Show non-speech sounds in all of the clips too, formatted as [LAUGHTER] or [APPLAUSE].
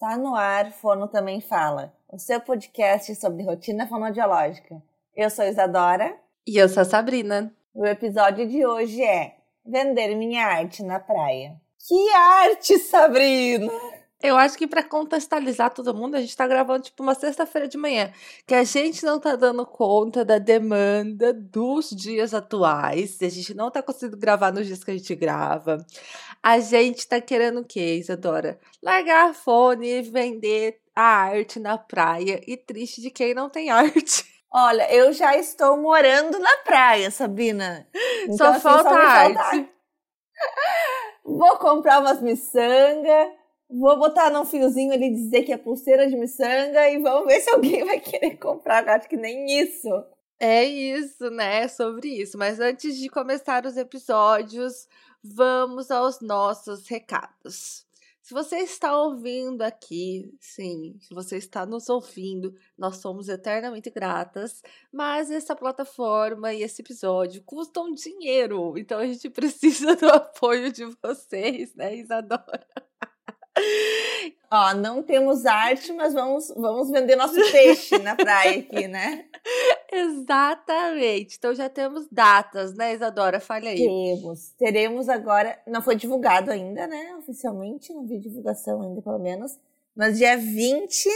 Está no ar, Fono Também Fala, o seu podcast sobre rotina fonoaudiológica. Eu sou Isadora. E eu sou a Sabrina. O episódio de hoje é Vender minha arte na praia. Que arte, Sabrina! Eu acho que para contextualizar todo mundo, a gente tá gravando tipo uma sexta-feira de manhã, que a gente não tá dando conta da demanda dos dias atuais, a gente não tá conseguindo gravar nos dias que a gente grava. A gente tá querendo o quê, Isadora? Largar fone e vender a arte na praia e triste de quem não tem [LAUGHS] arte. Olha, eu já estou morando na praia, Sabina. Então, só assim, falta só arte. Vou comprar umas miçangas Vou botar num fiozinho ali dizer que é pulseira de miçanga e vamos ver se alguém vai querer comprar. acho que nem isso. É isso, né? É sobre isso. Mas antes de começar os episódios, vamos aos nossos recados. Se você está ouvindo aqui, sim, se você está nos ouvindo, nós somos eternamente gratas, mas essa plataforma e esse episódio custam dinheiro, então a gente [LAUGHS] precisa do apoio de vocês, né, Isadora? Ó, não temos arte, mas vamos, vamos vender nosso peixe na praia aqui, né? [LAUGHS] Exatamente. Então já temos datas, né, Isadora? Fale aí. Temos. Teremos agora. Não foi divulgado ainda, né? Oficialmente, não vi divulgação ainda, pelo menos. Mas dia 20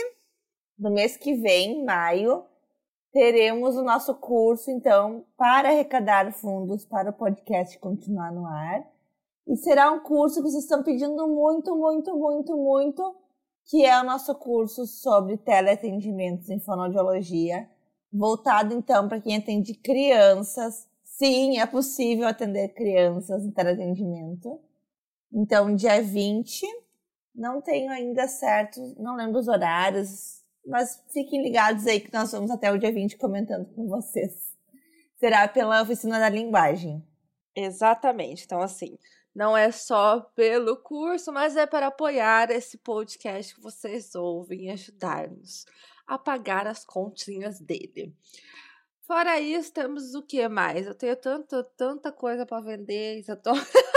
do mês que vem, maio, teremos o nosso curso, então, para arrecadar fundos para o podcast continuar no ar. E será um curso que vocês estão pedindo muito, muito, muito, muito, que é o nosso curso sobre teleatendimentos em fonoaudiologia, voltado então para quem atende crianças. Sim, é possível atender crianças em teleatendimento. Então, dia 20, não tenho ainda certo, não lembro os horários, mas fiquem ligados aí que nós vamos até o dia 20 comentando com vocês. Será pela oficina da linguagem. Exatamente. Então, assim, não é só pelo curso, mas é para apoiar esse podcast que vocês ouvem e ajudar-nos a pagar as continhas dele. Fora isso, temos o que mais? Eu tenho tanta, tanta coisa para vender. [LAUGHS]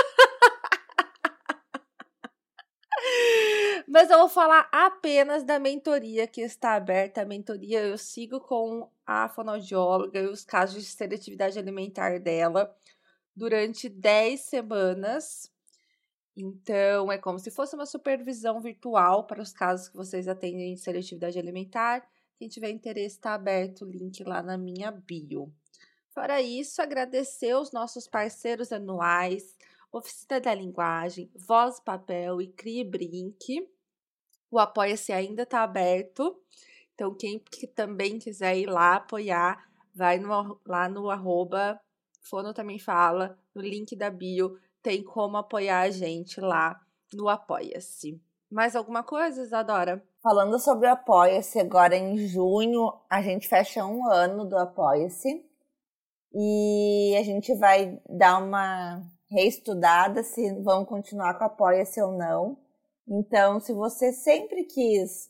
Mas eu vou falar apenas da mentoria que está aberta. A mentoria eu sigo com a fonoaudióloga e os casos de seletividade alimentar dela durante 10 semanas. Então, é como se fosse uma supervisão virtual para os casos que vocês atendem em seletividade alimentar. Quem tiver interesse, está aberto o link lá na minha bio. Fora isso, agradecer os nossos parceiros anuais, Oficina da Linguagem, Voz Papel e Crie Brinque. O Apoia-se ainda está aberto. Então, quem que também quiser ir lá apoiar, vai no, lá no arroba Fono também fala, no link da bio tem como apoiar a gente lá no Apoia-se. Mais alguma coisa, Isadora? Falando sobre o Apoia-se, agora em junho a gente fecha um ano do Apoia-se e a gente vai dar uma reestudada se vão continuar com o Apoia-se ou não. Então, se você sempre quis,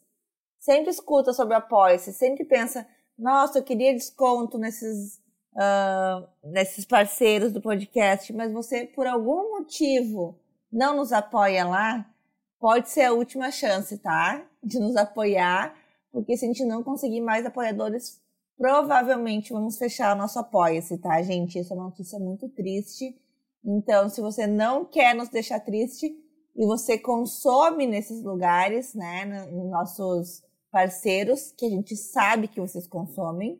sempre escuta sobre o Apoia-se, sempre pensa, nossa, eu queria desconto nesses uh, nesses parceiros do podcast, mas você, por algum motivo, não nos apoia lá, pode ser a última chance, tá? De nos apoiar, porque se a gente não conseguir mais apoiadores, provavelmente vamos fechar o nosso apoia-se, tá, gente? Isso é uma notícia muito triste. Então, se você não quer nos deixar triste e você consome nesses lugares, né, nos nossos parceiros, que a gente sabe que vocês consomem,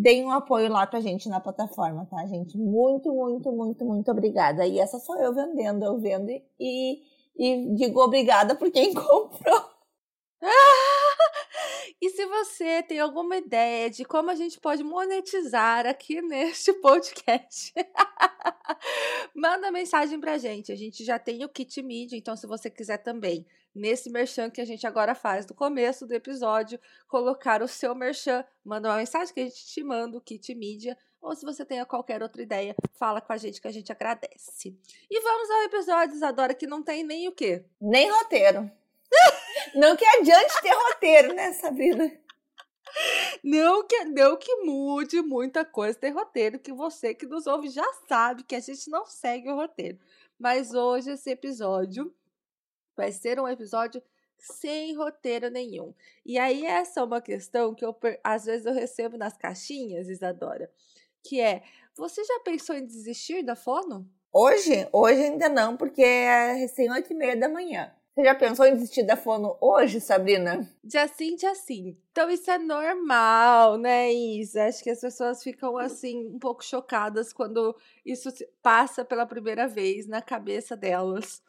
deem um apoio lá pra gente na plataforma, tá, gente? Muito, muito, muito, muito obrigada. E essa sou eu vendendo, eu vendo e, e digo obrigada por quem [LAUGHS] comprou. E se você tem alguma ideia de como a gente pode monetizar aqui [LAUGHS] neste podcast, manda mensagem pra gente. A gente já tem o Kit Media, então se você quiser também, nesse merchan que a gente agora faz no começo do episódio, colocar o seu merchan, manda uma mensagem que a gente te manda o Kit Media. Ou se você tenha qualquer outra ideia, fala com a gente que a gente agradece. E vamos ao episódio, Isadora, que não tem nem o quê? Nem roteiro. [LAUGHS] Não que adiante ter roteiro, né, Sabrina? Não que, não que mude muita coisa ter roteiro, que você que nos ouve já sabe que a gente não segue o roteiro. Mas hoje esse episódio vai ser um episódio sem roteiro nenhum. E aí essa é uma questão que eu às vezes eu recebo nas caixinhas, Isadora, que é: você já pensou em desistir da fono? Hoje? Hoje ainda não, porque é recém oito e meia da manhã. Você já pensou em desistir da fono hoje, Sabrina? Dia sim, dia sim. Então isso é normal, né, Isa? Acho que as pessoas ficam assim um pouco chocadas quando isso passa pela primeira vez na cabeça delas.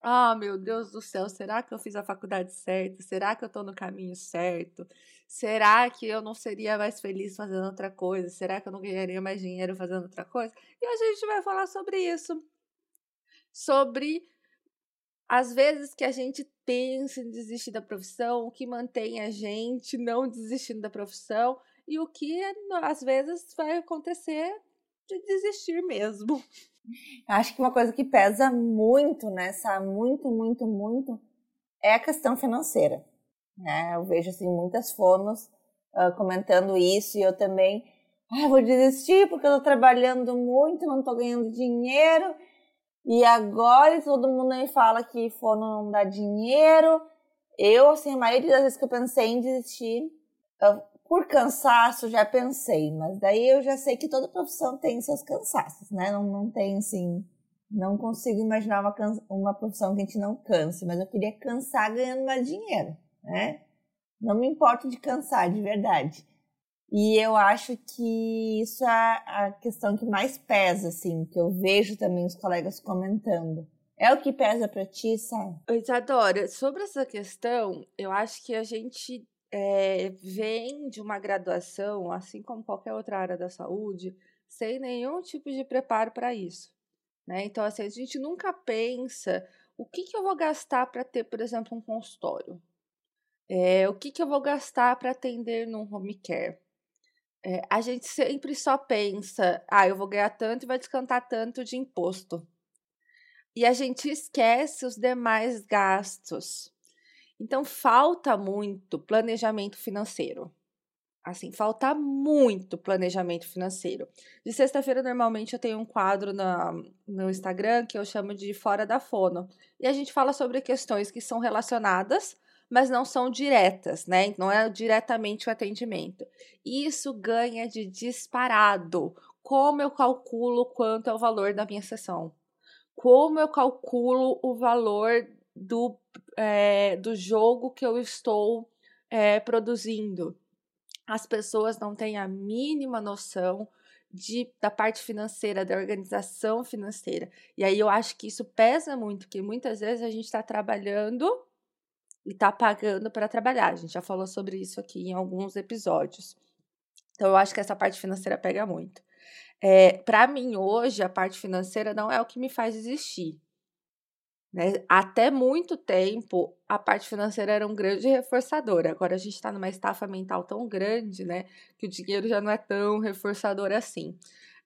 Ah, meu Deus do céu, será que eu fiz a faculdade certa? Será que eu estou no caminho certo? Será que eu não seria mais feliz fazendo outra coisa? Será que eu não ganharia mais dinheiro fazendo outra coisa? E hoje a gente vai falar sobre isso. Sobre às vezes que a gente pensa em desistir da profissão, o que mantém a gente não desistindo da profissão e o que às vezes vai acontecer de desistir mesmo. [LAUGHS] Acho que uma coisa que pesa muito nessa, muito, muito, muito, é a questão financeira. Né? Eu vejo assim muitas fonos uh, comentando isso e eu também, ah, vou desistir porque eu estou trabalhando muito, não estou ganhando dinheiro e agora todo mundo me fala que fono não dá dinheiro. Eu, assim, a maioria das vezes que eu pensei em desistir, eu, por cansaço já pensei, mas daí eu já sei que toda profissão tem seus cansaços, né? Não, não tem, assim, não consigo imaginar uma, uma profissão que a gente não canse, mas eu queria cansar ganhando mais dinheiro, né? Não me importo de cansar, de verdade. E eu acho que isso é a questão que mais pesa, assim, que eu vejo também os colegas comentando. É o que pesa para ti, sabe? Isadora, sobre essa questão, eu acho que a gente é, vem de uma graduação, assim como qualquer outra área da saúde, sem nenhum tipo de preparo para isso. Né? Então, assim, a gente nunca pensa o que, que eu vou gastar para ter, por exemplo, um consultório. É, o que, que eu vou gastar para atender num home care? É, a gente sempre só pensa, ah, eu vou ganhar tanto e vai descantar tanto de imposto. E a gente esquece os demais gastos. Então, falta muito planejamento financeiro. Assim, falta muito planejamento financeiro. De sexta-feira, normalmente, eu tenho um quadro na, no Instagram que eu chamo de Fora da Fono. E a gente fala sobre questões que são relacionadas mas não são diretas, né? Não é diretamente o atendimento. Isso ganha de disparado. Como eu calculo quanto é o valor da minha sessão? Como eu calculo o valor do, é, do jogo que eu estou é, produzindo? As pessoas não têm a mínima noção de, da parte financeira, da organização financeira. E aí eu acho que isso pesa muito, porque muitas vezes a gente está trabalhando e tá pagando para trabalhar. A gente já falou sobre isso aqui em alguns episódios. Então, eu acho que essa parte financeira pega muito. É, para mim, hoje, a parte financeira não é o que me faz existir. Né? Até muito tempo, a parte financeira era um grande reforçador. Agora, a gente está numa estafa mental tão grande, né? Que o dinheiro já não é tão reforçador assim.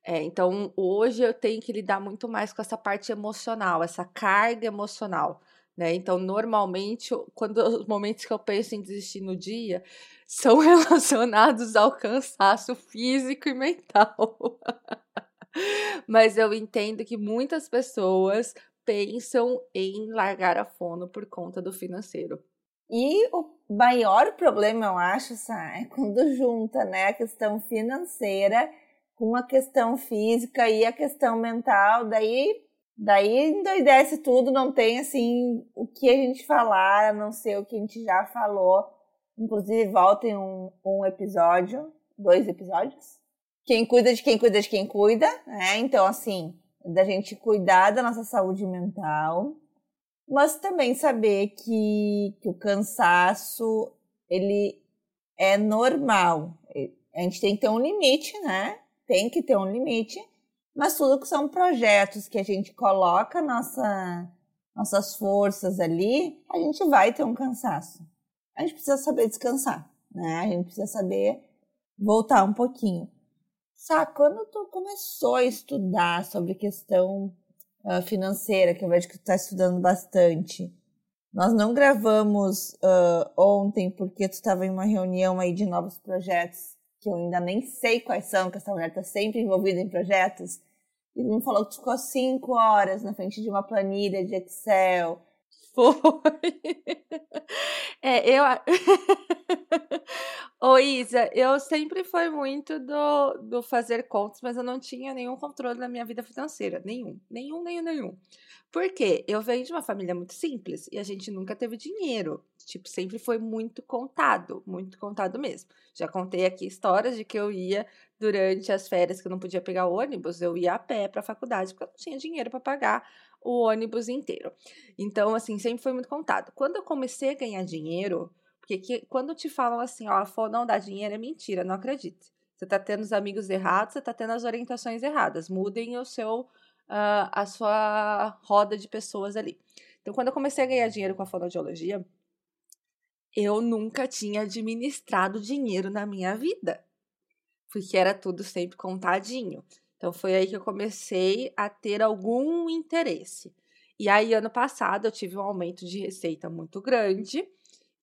É, então, hoje eu tenho que lidar muito mais com essa parte emocional, essa carga emocional. Né? Então, normalmente, quando os momentos que eu penso em desistir no dia são [LAUGHS] relacionados ao cansaço físico e mental. [LAUGHS] Mas eu entendo que muitas pessoas pensam em largar a fono por conta do financeiro. E o maior problema, eu acho, é quando junta né, a questão financeira com a questão física e a questão mental, daí Daí endoidece tudo, não tem assim o que a gente falar, a não ser o que a gente já falou. Inclusive, voltem um, um episódio, dois episódios. Quem cuida de quem cuida de quem cuida, né? Então, assim, da gente cuidar da nossa saúde mental, mas também saber que, que o cansaço, ele é normal. A gente tem que ter um limite, né? Tem que ter um limite mas tudo que são projetos que a gente coloca nossa, nossas forças ali, a gente vai ter um cansaço. A gente precisa saber descansar, né? A gente precisa saber voltar um pouquinho. Sabe, quando tu começou a estudar sobre questão uh, financeira, que eu vejo que tu está estudando bastante, nós não gravamos uh, ontem porque tu estava em uma reunião aí de novos projetos que eu ainda nem sei quais são, que essa mulher está sempre envolvida em projetos. E me falou que ficou cinco horas na frente de uma planilha de Excel. Foi. [LAUGHS] É, eu. [LAUGHS] Ô, Isa, eu sempre fui muito do, do fazer contas, mas eu não tinha nenhum controle na minha vida financeira. Nenhum. Nenhum, nenhum, nenhum. Por quê? Eu venho de uma família muito simples e a gente nunca teve dinheiro. Tipo, sempre foi muito contado, muito contado mesmo. Já contei aqui histórias de que eu ia durante as férias que eu não podia pegar ônibus, eu ia a pé para a faculdade porque eu não tinha dinheiro para pagar o ônibus inteiro. Então, assim, sempre foi muito contado. Quando eu comecei a ganhar dinheiro, porque que, quando te falam assim, ó, a não dá dinheiro é mentira, não acredite. Você tá tendo os amigos errados, você tá tendo as orientações erradas. Mudem o seu, uh, a sua roda de pessoas ali. Então, quando eu comecei a ganhar dinheiro com a fonoaudiologia, eu nunca tinha administrado dinheiro na minha vida. Porque era tudo sempre contadinho. Então foi aí que eu comecei a ter algum interesse. E aí, ano passado, eu tive um aumento de receita muito grande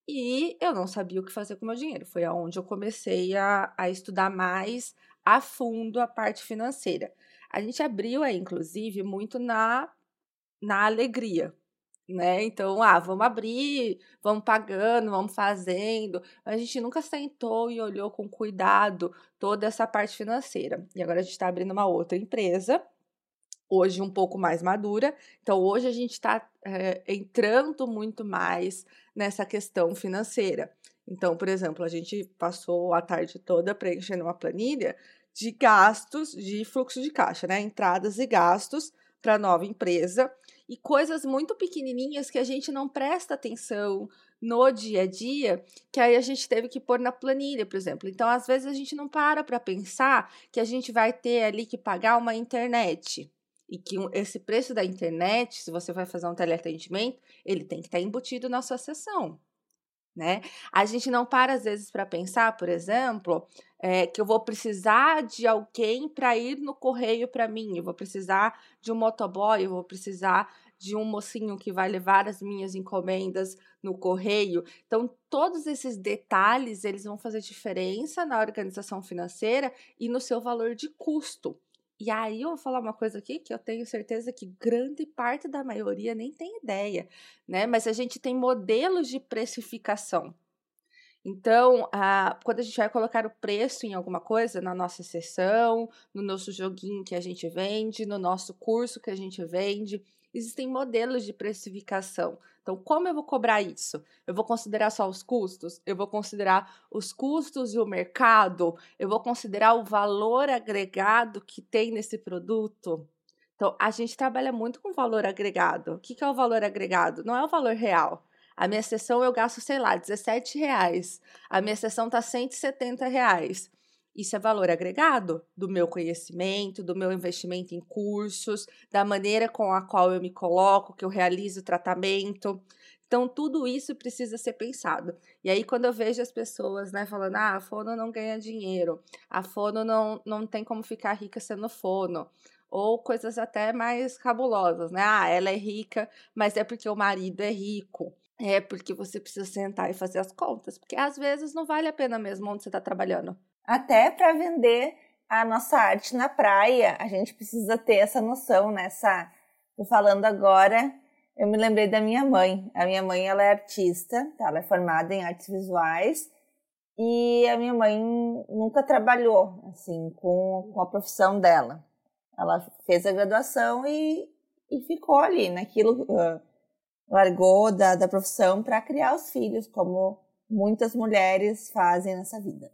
e eu não sabia o que fazer com o meu dinheiro. Foi aonde eu comecei a, a estudar mais a fundo a parte financeira. A gente abriu aí, inclusive, muito na, na alegria, né? Então, ah, vamos abrir, vamos pagando, vamos fazendo. A gente nunca sentou e olhou com cuidado toda essa parte financeira. E agora a gente está abrindo uma outra empresa, hoje um pouco mais madura. Então, hoje a gente está é, entrando muito mais nessa questão financeira. Então, por exemplo, a gente passou a tarde toda preenchendo uma planilha de gastos de fluxo de caixa, né? Entradas e gastos para a nova empresa e coisas muito pequenininhas que a gente não presta atenção no dia a dia, que aí a gente teve que pôr na planilha, por exemplo. Então, às vezes a gente não para para pensar que a gente vai ter ali que pagar uma internet e que esse preço da internet, se você vai fazer um teleatendimento, ele tem que estar tá embutido na sua sessão. Né? A gente não para às vezes para pensar, por exemplo, é, que eu vou precisar de alguém para ir no correio para mim, eu vou precisar de um motoboy, eu vou precisar de um mocinho que vai levar as minhas encomendas no correio. Então, todos esses detalhes, eles vão fazer diferença na organização financeira e no seu valor de custo. E aí eu vou falar uma coisa aqui que eu tenho certeza que grande parte da maioria nem tem ideia, né? Mas a gente tem modelos de precificação. Então, a, quando a gente vai colocar o preço em alguma coisa, na nossa sessão, no nosso joguinho que a gente vende, no nosso curso que a gente vende, existem modelos de precificação. Então, como eu vou cobrar isso? Eu vou considerar só os custos? Eu vou considerar os custos e o mercado? Eu vou considerar o valor agregado que tem nesse produto? Então, a gente trabalha muito com valor agregado. O que é o valor agregado? Não é o valor real. A minha sessão eu gasto, sei lá, 17 reais. A minha sessão tá 170 reais. Isso é valor agregado do meu conhecimento, do meu investimento em cursos, da maneira com a qual eu me coloco, que eu realizo o tratamento. Então, tudo isso precisa ser pensado. E aí, quando eu vejo as pessoas né, falando, ah, a fono não ganha dinheiro, a fono não, não tem como ficar rica sendo fono, ou coisas até mais cabulosas, né? Ah, ela é rica, mas é porque o marido é rico. É porque você precisa sentar e fazer as contas, porque às vezes não vale a pena mesmo onde você está trabalhando. Até para vender a nossa arte na praia, a gente precisa ter essa noção. Né? Tô falando agora, eu me lembrei da minha mãe. A minha mãe ela é artista, tá? ela é formada em artes visuais e a minha mãe nunca trabalhou assim com, com a profissão dela. Ela fez a graduação e, e ficou ali naquilo. Uh, largou da, da profissão para criar os filhos, como muitas mulheres fazem nessa vida.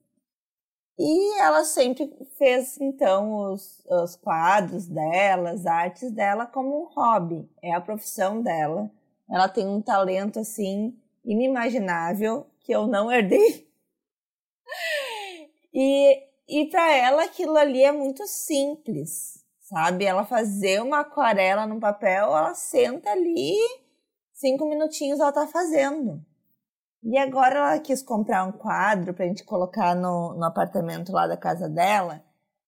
E ela sempre fez, então, os, os quadros dela, as artes dela como um hobby. É a profissão dela. Ela tem um talento, assim, inimaginável, que eu não herdei. [LAUGHS] E, e para ela aquilo ali é muito simples, sabe? Ela fazer uma aquarela no papel, ela senta ali cinco minutinhos ela tá fazendo. E agora ela quis comprar um quadro pra gente colocar no, no apartamento lá da casa dela.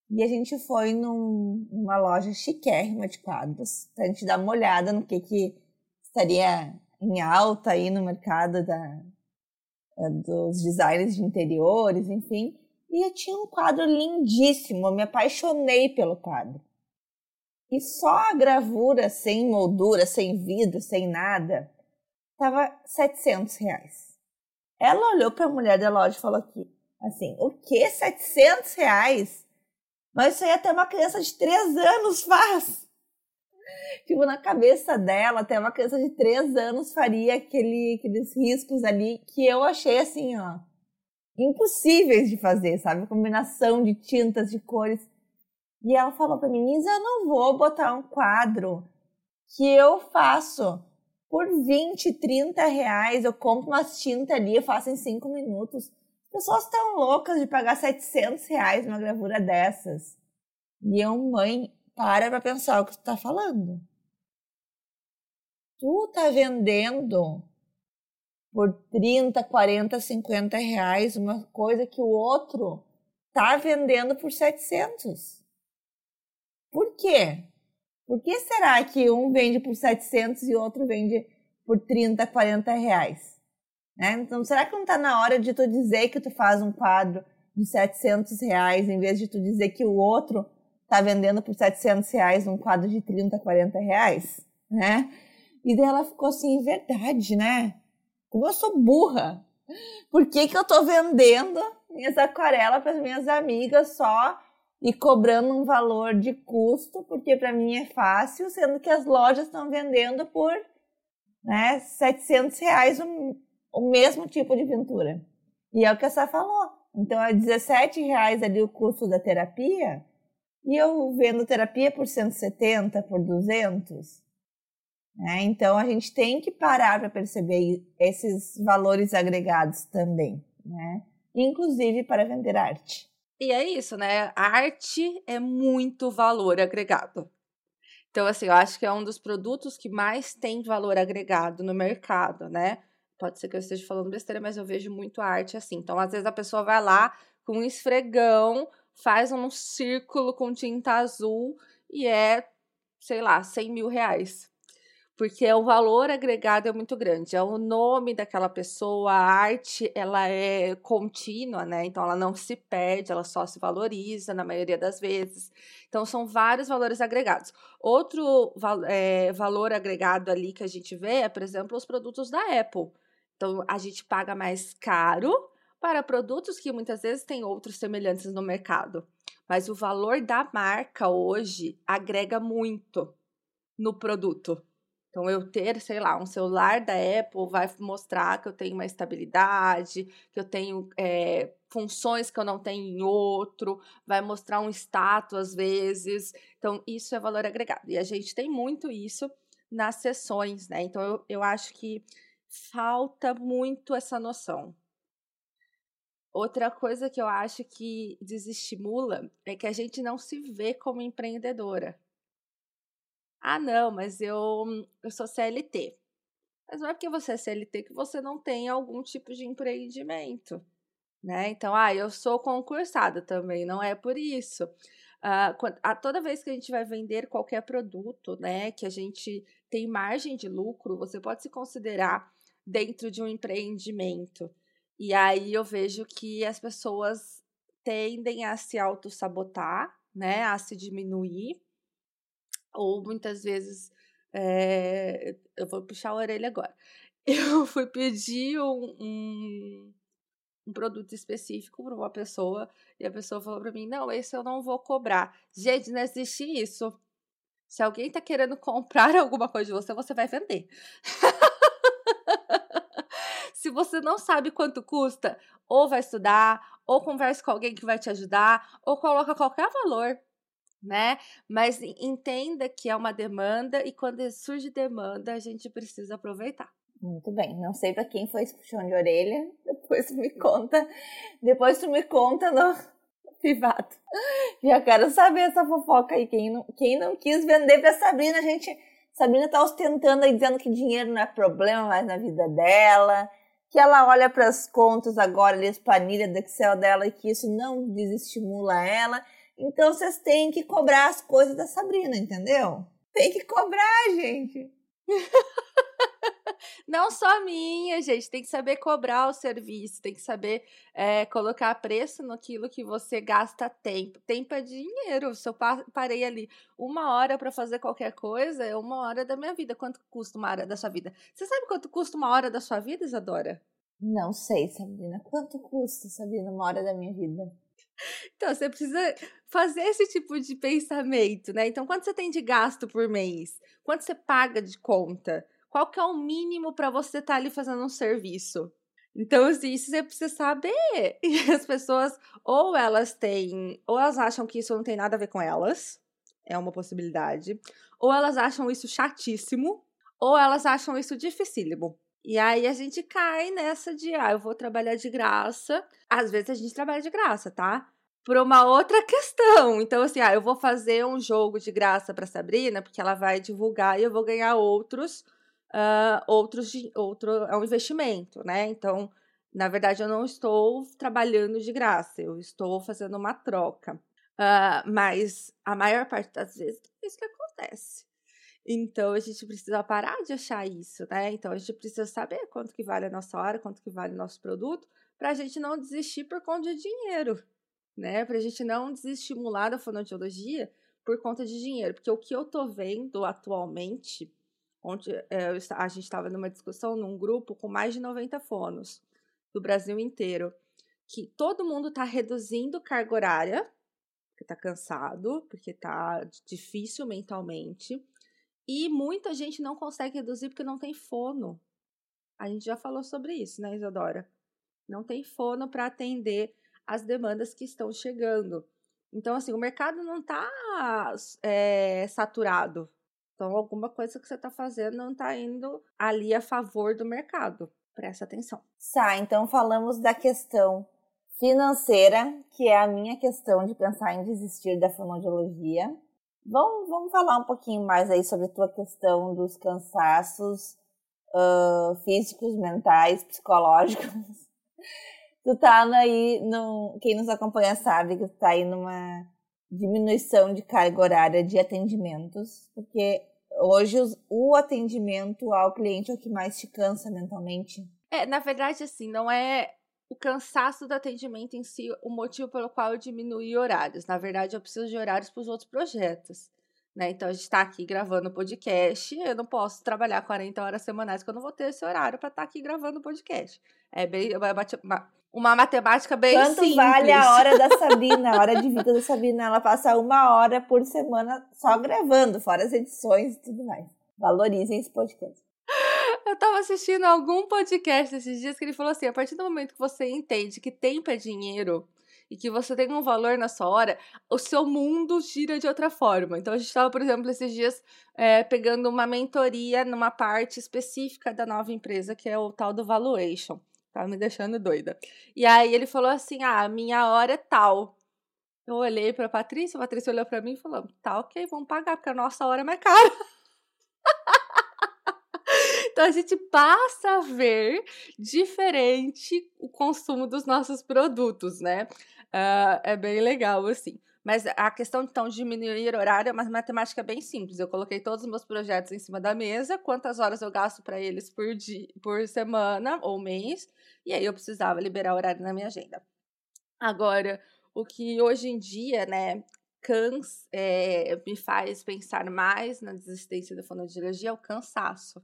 E a gente foi num, numa loja chiquérrima de quadros pra gente dar uma olhada no que, que estaria em alta aí no mercado da, dos designers de interiores, enfim. E eu tinha um quadro lindíssimo, eu me apaixonei pelo quadro. E só a gravura, sem moldura, sem vidro, sem nada, tava 700 reais. Ela olhou para a mulher da loja e falou aqui, assim, o que? 700 reais? Mas isso aí até uma criança de 3 anos faz. Tipo, na cabeça dela, até uma criança de 3 anos faria aquele, aqueles riscos ali que eu achei assim, ó, impossíveis de fazer, sabe? Combinação de tintas, de cores. E ela falou para mim, eu não vou botar um quadro que eu faço por 20, 30 reais. Eu compro umas tintas ali, eu faço em 5 minutos. As pessoas estão loucas de pagar 700 reais numa gravura dessas. E eu, mãe, para pra pensar o que tu tá falando. Tu tá vendendo por 30, 40, 50 reais uma coisa que o outro tá vendendo por 700. Por quê? Por que será que um vende por 700 e outro vende por 30, 40 reais? Né? Então, será que não está na hora de tu dizer que tu faz um quadro de 700 reais em vez de tu dizer que o outro está vendendo por 700 reais um quadro de 30, 40 reais? Né? E daí ela ficou assim, verdade, né? Como eu sou burra. Por que, que eu estou vendendo minhas aquarelas para as minhas amigas só e cobrando um valor de custo, porque para mim é fácil, sendo que as lojas estão vendendo por né, 700 reais o, o mesmo tipo de pintura. E é o que a Sá falou. Então é 17 reais ali o custo da terapia e eu vendo terapia por 170, por 200. Né? Então a gente tem que parar para perceber esses valores agregados também, né? inclusive para vender arte. E é isso, né? arte é muito valor agregado. Então, assim, eu acho que é um dos produtos que mais tem valor agregado no mercado, né? Pode ser que eu esteja falando besteira, mas eu vejo muito arte assim. Então, às vezes a pessoa vai lá com um esfregão, faz um círculo com tinta azul e é, sei lá, 100 mil reais porque o valor agregado é muito grande. É o nome daquela pessoa, a arte, ela é contínua, né? Então ela não se perde, ela só se valoriza na maioria das vezes. Então são vários valores agregados. Outro é, valor agregado ali que a gente vê é, por exemplo, os produtos da Apple. Então a gente paga mais caro para produtos que muitas vezes têm outros semelhantes no mercado. Mas o valor da marca hoje agrega muito no produto. Então, eu ter, sei lá, um celular da Apple vai mostrar que eu tenho uma estabilidade, que eu tenho é, funções que eu não tenho em outro, vai mostrar um status às vezes. Então, isso é valor agregado. E a gente tem muito isso nas sessões, né? Então, eu, eu acho que falta muito essa noção. Outra coisa que eu acho que desestimula é que a gente não se vê como empreendedora. Ah, não, mas eu, eu sou CLT. Mas não é porque você é CLT que você não tem algum tipo de empreendimento, né? Então, ah, eu sou concursada também, não é por isso. Uh, a, toda vez que a gente vai vender qualquer produto, né, que a gente tem margem de lucro, você pode se considerar dentro de um empreendimento. E aí eu vejo que as pessoas tendem a se auto-sabotar, né, a se diminuir ou muitas vezes, é, eu vou puxar a orelha agora. [LAUGHS] Eu fui pedir um, um, um produto específico para uma pessoa e a pessoa falou para mim: não, esse eu não vou cobrar. Gente, não existe isso. Se alguém está querendo comprar [LAUGHS] alguma coisa de você, você vai vender. [LAUGHS] Se você não sabe quanto custa, ou vai estudar, ou converse com alguém que vai te ajudar, ou coloca qualquer valor né? Mas entenda que é uma demanda e quando surge demanda, a gente precisa aproveitar. Muito bem. Não sei para quem foi esse puxão de orelha. [LAUGHS] Depois tu me conta. Depois tu me conta no [LAUGHS] privado. Já quero saber essa fofoca aí. Quem não, quem não quis vender pra Sabrina, a gente. Sabrina tá ostentando aí, dizendo que dinheiro não é problema mais na vida dela. Que ela olha para as contas agora, ali, as planilhas do Excel dela, e que isso não desestimula ela então vocês têm que cobrar as coisas da Sabrina, entendeu? Tem que cobrar, gente. [LAUGHS] Não só minha, gente. Tem que saber cobrar o serviço, tem que saber é, colocar preço naquilo que você gasta tempo. Tempo é dinheiro. Se eu parei ali uma hora para fazer qualquer coisa, é uma hora da minha vida. Quanto custa uma hora da sua vida? Você sabe quanto custa uma hora da sua vida, Isadora? Não sei, Sabrina. Quanto custa, Sabrina, uma hora da minha vida? Então, você precisa fazer esse tipo de pensamento, né? Então, quanto você tem de gasto por mês? Quanto você paga de conta? Qual que é o mínimo para você estar tá ali fazendo um serviço? Então, assim, isso você precisa saber. [LAUGHS] E as pessoas, ou elas têm, ou elas acham que isso não tem nada a ver com elas, é uma possibilidade, ou elas acham isso chatíssimo, ou elas acham isso dificílimo. E aí a gente cai nessa de, ah, eu vou trabalhar de graça. Às vezes a gente trabalha de graça, tá? Por uma outra [LAUGHS] questão. Então, assim, ah, eu vou fazer um jogo de graça para Sabrina, porque ela vai divulgar e eu vou ganhar outros uh, outros outro é um investimento, né? Então, na verdade, eu não estou trabalhando de graça, eu estou fazendo uma troca. Uh, mas a maior parte das vezes é isso que acontece. Então a gente precisa parar de achar isso, né? Então a gente precisa saber quanto que vale a nossa hora, quanto que vale o nosso produto, para a gente não desistir por conta de dinheiro, né? Para a gente não desestimular da fonoaudiologia por conta de dinheiro, porque o que eu tô vendo atualmente onde é, a gente estava numa discussão num grupo com mais de 90 fonos do Brasil inteiro, que todo mundo está reduzindo carga horária, porque está cansado, porque está difícil mentalmente, e muita gente não consegue reduzir porque não tem fono. A gente já falou sobre isso, né, Isadora? Não tem fono para atender as demandas que estão chegando. Então, assim, o mercado não está é, eh, saturado. Então, alguma coisa que você está fazendo não está indo ali a favor do mercado. Presta atenção. Tá, então falamos da questão financeira, que é a minha questão de pensar em desistir da fonoaudiologia. Vamos, vamos falar um pouquinho mais aí sobre a tua questão dos cansaços uh, físicos, mentais, psicológicos. [LAUGHS] tu tá aí, quem nos acompanha sabe que tu tá aí numa diminuição de carga horária de atendimentos, porque hoje os, o atendimento ao cliente é o que mais te cansa mentalmente. É, na verdade, assim, não é o cansaço do atendimento em si o motivo pelo qual eu diminui horários. Na verdade, eu preciso de horários para os outros projetos. Né? Então, a gente está aqui gravando podcast, eu não posso trabalhar 40 horas semanais, porque eu não vou ter esse horário para estar tá aqui gravando podcast. É bem, uma matemática bem Quanto simples. vale a hora da [LAUGHS] Sabina, a hora de vida da Sabina? Ela passa uma hora por semana só gravando, fora as edições e tudo mais. Valorizem esse podcast. Eu tava assistindo algum podcast esses dias que ele falou assim: a partir do momento que você entende que tempo é dinheiro e que você tem um valor na sua hora, o seu mundo gira de outra forma. Então a gente estava, por exemplo, esses dias é, pegando uma mentoria numa parte específica da nova empresa, que é o tal do valuation. Tava me deixando doida. E aí ele falou assim: ah, minha hora é tal. Eu olhei pra Patrícia, a Patrícia olhou pra mim e falou: tá ok, vamos pagar, porque a nossa hora é mais cara. [LAUGHS] então a gente passa a ver diferente o consumo dos nossos produtos, né? Uh, é bem legal, assim. Mas a questão, então, de diminuir horário é uma matemática bem simples. Eu coloquei todos os meus projetos em cima da mesa, quantas horas eu gasto para eles por, dia, por semana ou mês, e aí eu precisava liberar horário na minha agenda. Agora, o que hoje em dia, né, cans, é, me faz pensar mais na desistência da fonoaudiologia é o cansaço,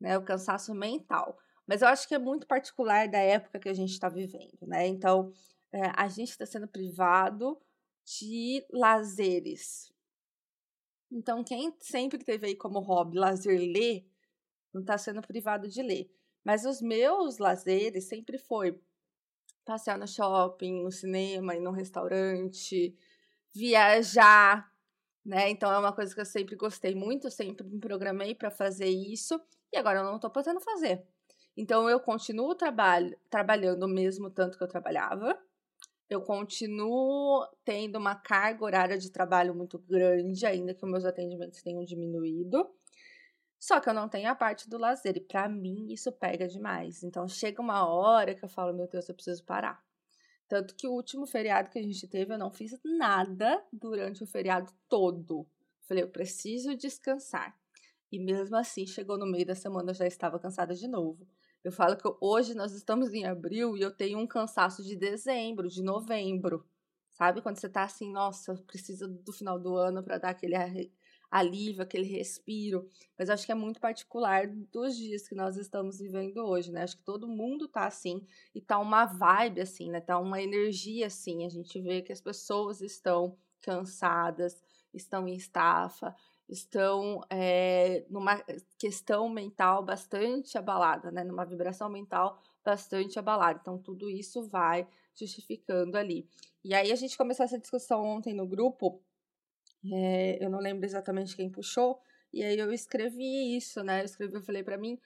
né, o cansaço mental. Mas eu acho que é muito particular da época que a gente está vivendo, né? Então, é, a gente está sendo privado de lazeres. Então, quem sempre teve aí como hobby lazer ler, não está sendo privado de ler. Mas os meus lazeres sempre foi passear no shopping, no cinema, ir no restaurante, viajar, né? Então é uma coisa que eu sempre gostei muito, sempre me programei para fazer isso e agora eu não estou podendo fazer. Então eu continuo trabalho, trabalhando o mesmo tanto que eu trabalhava, eu continuo tendo uma carga horária de trabalho muito grande, ainda que os meus atendimentos tenham diminuído. Só que eu não tenho a parte do lazer, e para mim isso pega demais. Então chega uma hora que eu falo, meu Deus, eu preciso parar. Tanto que o último feriado que a gente teve, eu não fiz nada durante o feriado todo. Falei, eu preciso descansar. E mesmo assim, chegou no meio da semana, eu já estava cansada de novo. Eu falo que hoje nós estamos em abril e eu tenho um cansaço de dezembro, de novembro. Sabe? Quando você tá assim, nossa, precisa do final do ano para dar aquele alívio, aquele respiro. Mas acho que é muito particular dos dias que nós estamos vivendo hoje, né? Acho que todo mundo tá assim e tá uma vibe assim, né? Tá uma energia assim. A gente vê que as pessoas estão cansadas, estão em estafa, estão é, numa questão mental bastante abalada, né? Numa vibração mental bastante abalada. Então, tudo isso vai justificando ali. E aí, a gente começou essa discussão ontem no grupo, é, eu não lembro exatamente quem puxou, e aí eu escrevi isso, né? Eu escrevi, eu falei para mim,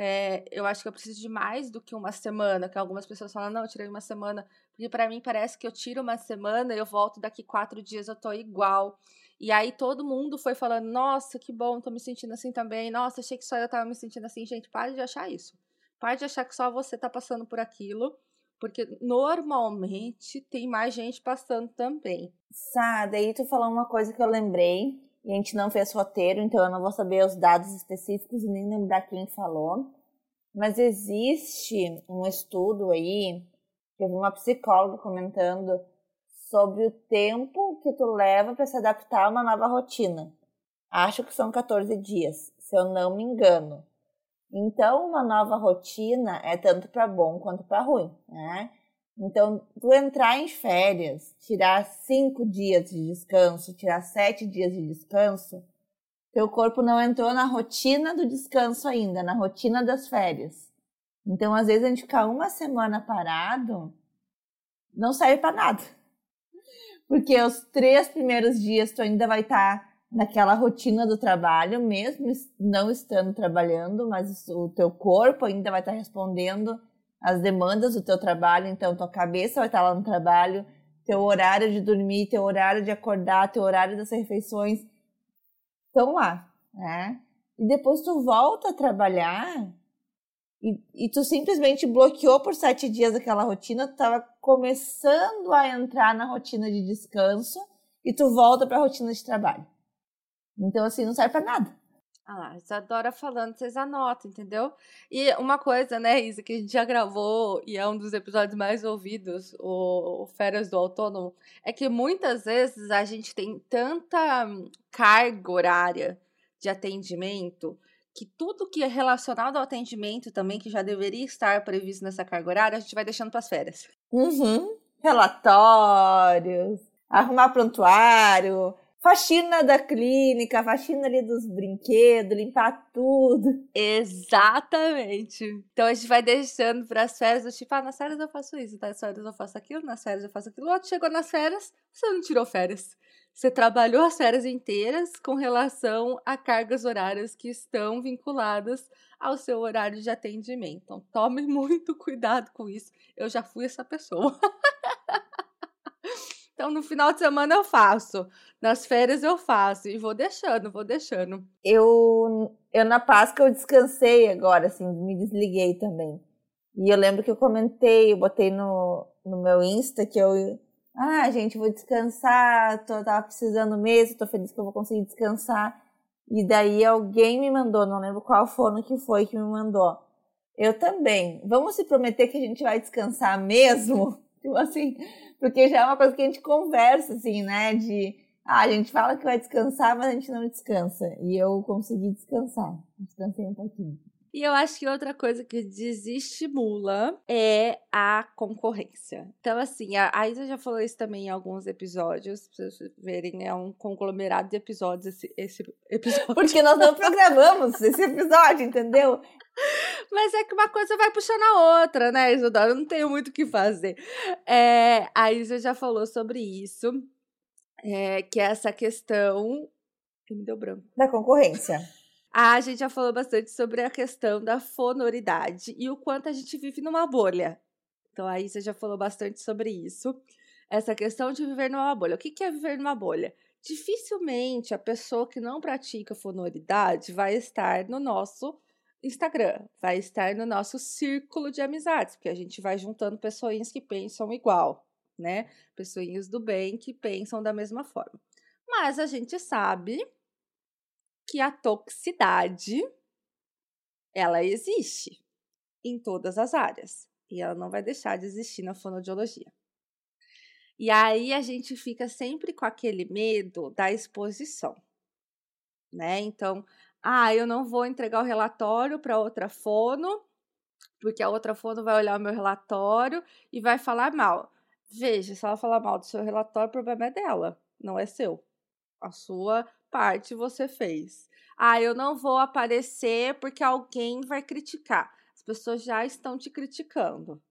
é, eu acho que eu preciso de mais do que uma semana, que algumas pessoas falam, não, eu tirei uma semana, porque para mim parece que eu tiro uma semana, eu volto daqui quatro dias, eu tô igual. E aí todo mundo foi falando, nossa, que bom, tô me sentindo assim também. Nossa, achei que só eu tava me sentindo assim. Gente, pare de achar isso. Pare de achar que só você tá passando por aquilo. Porque normalmente tem mais gente passando também. Sá, daí tu falou uma coisa que eu lembrei. E a gente não fez roteiro, então eu não vou saber os dados específicos e nem lembrar quem falou. Mas existe um estudo aí, vi uma psicóloga comentando sobre o tempo que tu leva para se adaptar a uma nova rotina. Acho que são 14 dias, se eu não me engano. Então, uma nova rotina é tanto para bom quanto para ruim, né? Então, tu entrar em férias, tirar cinco dias de descanso, tirar sete dias de descanso, teu corpo não entrou na rotina do descanso ainda, na rotina das férias. Então, às vezes, a gente ficar uma semana parado não serve para nada. Porque os três primeiros dias tu ainda vai estar tá naquela rotina do trabalho, mesmo não estando trabalhando, mas o teu corpo ainda vai estar tá respondendo às demandas do teu trabalho, então tua cabeça vai estar tá lá no trabalho, teu horário de dormir, teu horário de acordar, teu horário das refeições estão lá, né? E depois tu volta a trabalhar e, e tu simplesmente bloqueou por sete dias aquela rotina, tu estava começando a entrar na rotina de descanso e tu volta para a rotina de trabalho. Então, assim, não serve para nada. Ah lá, Isadora falando, vocês anotam, entendeu? E uma coisa, né, Isa, que a gente já gravou e é um dos episódios mais ouvidos, o Férias do Autônomo, é que muitas vezes a gente tem tanta carga horária de atendimento que tudo que é relacionado ao atendimento também, que já deveria estar previsto nessa carga horária, a gente vai deixando para as férias. Uhum. Relatórios, arrumar prontuário, faxina da clínica, faxina ali dos brinquedos, limpar tudo. Exatamente. Então a gente vai deixando para as férias, tipo, ah, nas férias eu faço isso, nas férias eu faço aquilo, nas férias eu faço aquilo outro. Chegou nas férias, você não tirou férias. Você trabalhou as férias inteiras com relação a cargas horárias que estão vinculadas ao seu horário de atendimento. Então, tome muito cuidado com isso. Eu já fui essa pessoa. [LAUGHS] então, no final de semana eu faço, nas férias eu faço e vou deixando, vou deixando. Eu, eu na Páscoa eu descansei agora, assim, me desliguei também. E eu lembro que eu comentei, eu botei no, no meu Insta que eu ah, gente, vou descansar, tô, tava precisando mesmo, tô feliz que eu vou conseguir descansar. E daí alguém me mandou, não lembro qual fono que foi que me mandou. Eu também. Vamos se prometer que a gente vai descansar mesmo? Tipo assim, porque já é uma coisa que a gente conversa, assim, né? De, ah, a gente fala que vai descansar, mas a gente não descansa. E eu consegui descansar. Descansei um pouquinho. E eu acho que outra coisa que desestimula é a concorrência. Então, assim, a, a Isa já falou isso também em alguns episódios, pra vocês verem, é um conglomerado de episódios esse, esse episódio. Porque nós não [LAUGHS] programamos esse episódio, entendeu? Mas é que uma coisa vai puxando a outra, né, Isadora? Eu não tenho muito o que fazer. É, a Isa já falou sobre isso, é, que é essa questão. Que me deu branco. Da concorrência. Ah, a gente já falou bastante sobre a questão da fonoridade e o quanto a gente vive numa bolha. Então, aí você já falou bastante sobre isso. Essa questão de viver numa bolha. O que é viver numa bolha? Dificilmente a pessoa que não pratica fonoridade vai estar no nosso Instagram, vai estar no nosso círculo de amizades, porque a gente vai juntando pessoinhas que pensam igual, né? Pessoinhas do bem que pensam da mesma forma. Mas a gente sabe que a toxicidade ela existe em todas as áreas e ela não vai deixar de existir na fonoaudiologia. E aí a gente fica sempre com aquele medo da exposição, né? Então, ah, eu não vou entregar o relatório para outra fono, porque a outra fono vai olhar o meu relatório e vai falar mal. Veja, se ela falar mal do seu relatório, o problema é dela, não é seu. A sua parte você fez. Ah, eu não vou aparecer porque alguém vai criticar. As pessoas já estão te criticando.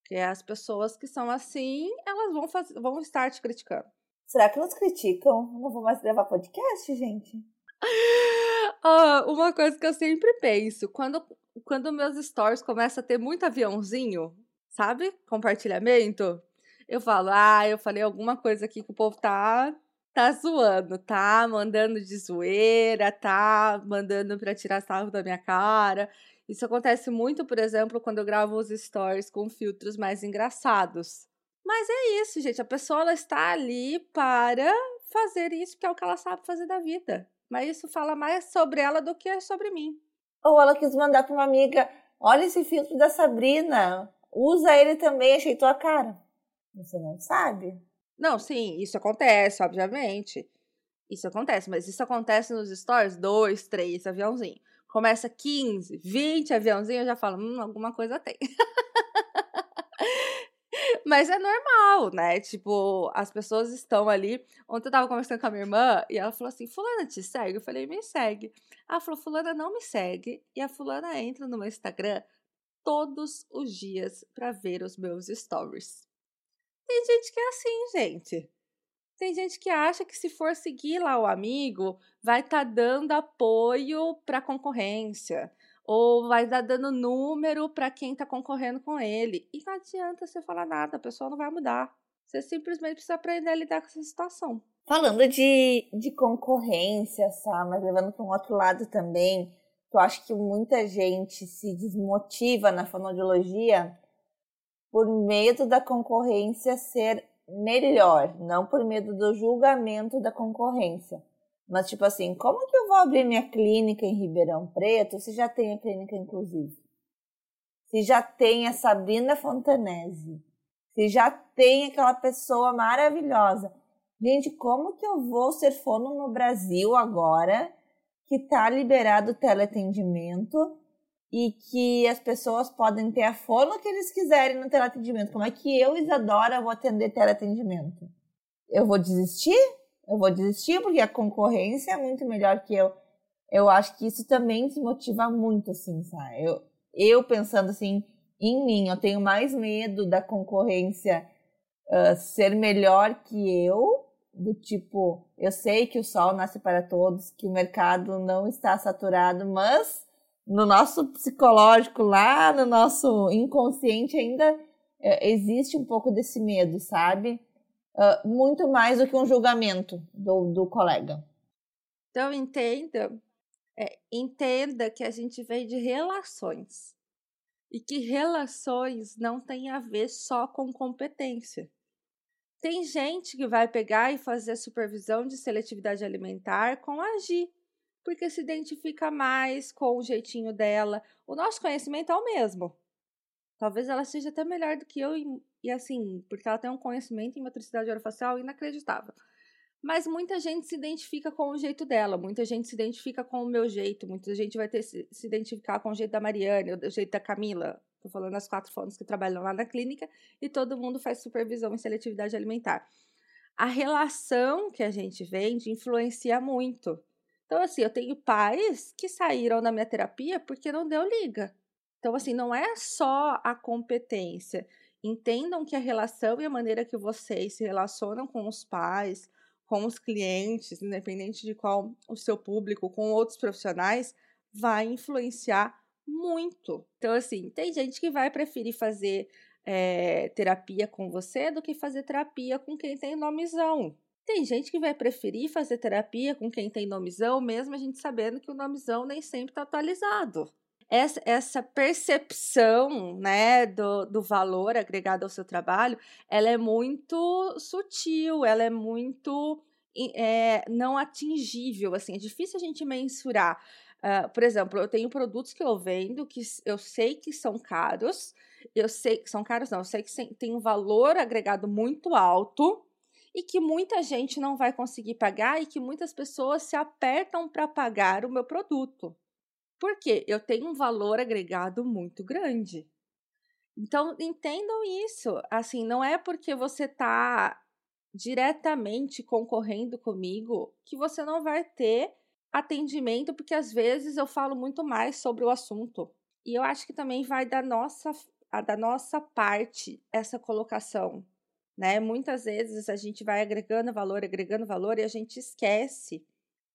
Porque as pessoas que são assim, elas vão, fazer, vão estar te criticando. Será que nos criticam? Não vou mais gravar podcast, gente? [LAUGHS] Ah, uma coisa que eu sempre penso, quando, quando meus stories começam a ter muito aviãozinho, sabe? Compartilhamento, eu falo, ah, eu falei alguma coisa aqui que o povo tá tá zoando, tá mandando de zoeira, tá mandando para tirar sarro da minha cara. Isso acontece muito, por exemplo, quando eu gravo os stories com filtros mais engraçados. Mas é isso, gente. A pessoa ela está ali para fazer isso, que é o que ela sabe fazer da vida. Mas isso fala mais sobre ela do que sobre mim. Ou ela quis mandar para uma amiga: olha esse filtro da Sabrina, usa ele também, achei tua cara. Você não sabe? Não, sim, isso acontece, obviamente. Isso acontece, mas isso acontece nos stories, dois, três aviãozinho. Começa 15, 20 aviãozinho, eu já falo, hum, alguma coisa tem. [LAUGHS] Mas é normal, né? Tipo, as pessoas estão ali. Ontem eu tava conversando com a minha irmã e ela falou assim: Fulana te segue? Eu falei: me segue. Ela falou: Fulana não me segue. E a Fulana entra no meu Instagram todos os dias para ver os meus stories. Tem gente que é assim, gente. Tem gente que acha que se for seguir lá o amigo, vai estar tá dando apoio para concorrência ou vai estar dando número para quem está concorrendo com ele. E não adianta você falar nada, a pessoa não vai mudar. Você simplesmente precisa aprender a lidar com essa situação. Falando de, de concorrência, Sá, mas levando para um outro lado também, eu acho que muita gente se desmotiva na fonoaudiologia por medo da concorrência ser melhor, não por medo do julgamento da concorrência. Mas, tipo assim, como que eu vou abrir minha clínica em Ribeirão Preto se já tem a clínica inclusive? Se já tem a Sabrina Fontanese? Se já tem aquela pessoa maravilhosa? Gente, como que eu vou ser fono no Brasil agora que tá liberado o teleatendimento e que as pessoas podem ter a forma que eles quiserem no teleatendimento. Como é que eu, Isadora, vou atender teleatendimento? Eu vou desistir? Eu vou desistir porque a concorrência é muito melhor que eu. Eu acho que isso também desmotiva muito, assim, sabe? Eu, eu pensando assim em mim, eu tenho mais medo da concorrência uh, ser melhor que eu, do tipo, eu sei que o sol nasce para todos, que o mercado não está saturado, mas no nosso psicológico, lá no nosso inconsciente, ainda é, existe um pouco desse medo, sabe? Uh, muito mais do que um julgamento do, do colega. Então, entenda, é, entenda que a gente vem de relações e que relações não tem a ver só com competência. Tem gente que vai pegar e fazer supervisão de seletividade alimentar com agir porque se identifica mais com o jeitinho dela. O nosso conhecimento é o mesmo. Talvez ela seja até melhor do que eu, e, e assim, porque ela tem um conhecimento em motricidade orofacial inacreditável. Mas muita gente se identifica com o jeito dela, muita gente se identifica com o meu jeito, muita gente vai ter se, se identificar com o jeito da Mariane, o jeito da Camila. Estou falando das quatro fones que trabalham lá na clínica e todo mundo faz supervisão em seletividade alimentar. A relação que a gente vende influencia muito. Então, assim, eu tenho pais que saíram da minha terapia porque não deu liga. Então, assim, não é só a competência. Entendam que a relação e a maneira que vocês se relacionam com os pais, com os clientes, independente de qual o seu público, com outros profissionais, vai influenciar muito. Então, assim, tem gente que vai preferir fazer é, terapia com você do que fazer terapia com quem tem nomezão. Tem gente que vai preferir fazer terapia com quem tem nomezão, mesmo a gente sabendo que o nomezão nem sempre está atualizado. Essa, essa percepção né, do, do valor agregado ao seu trabalho, ela é muito sutil, ela é muito é, não atingível, assim, é difícil a gente mensurar. Uh, por exemplo, eu tenho produtos que eu vendo que eu sei que são caros, eu sei que são caros, não, eu sei que tem um valor agregado muito alto e que muita gente não vai conseguir pagar e que muitas pessoas se apertam para pagar o meu produto. Por quê? Eu tenho um valor agregado muito grande. Então, entendam isso. Assim, não é porque você está diretamente concorrendo comigo que você não vai ter atendimento, porque às vezes eu falo muito mais sobre o assunto. E eu acho que também vai da nossa, da nossa parte essa colocação. Né? Muitas vezes a gente vai agregando valor, agregando valor e a gente esquece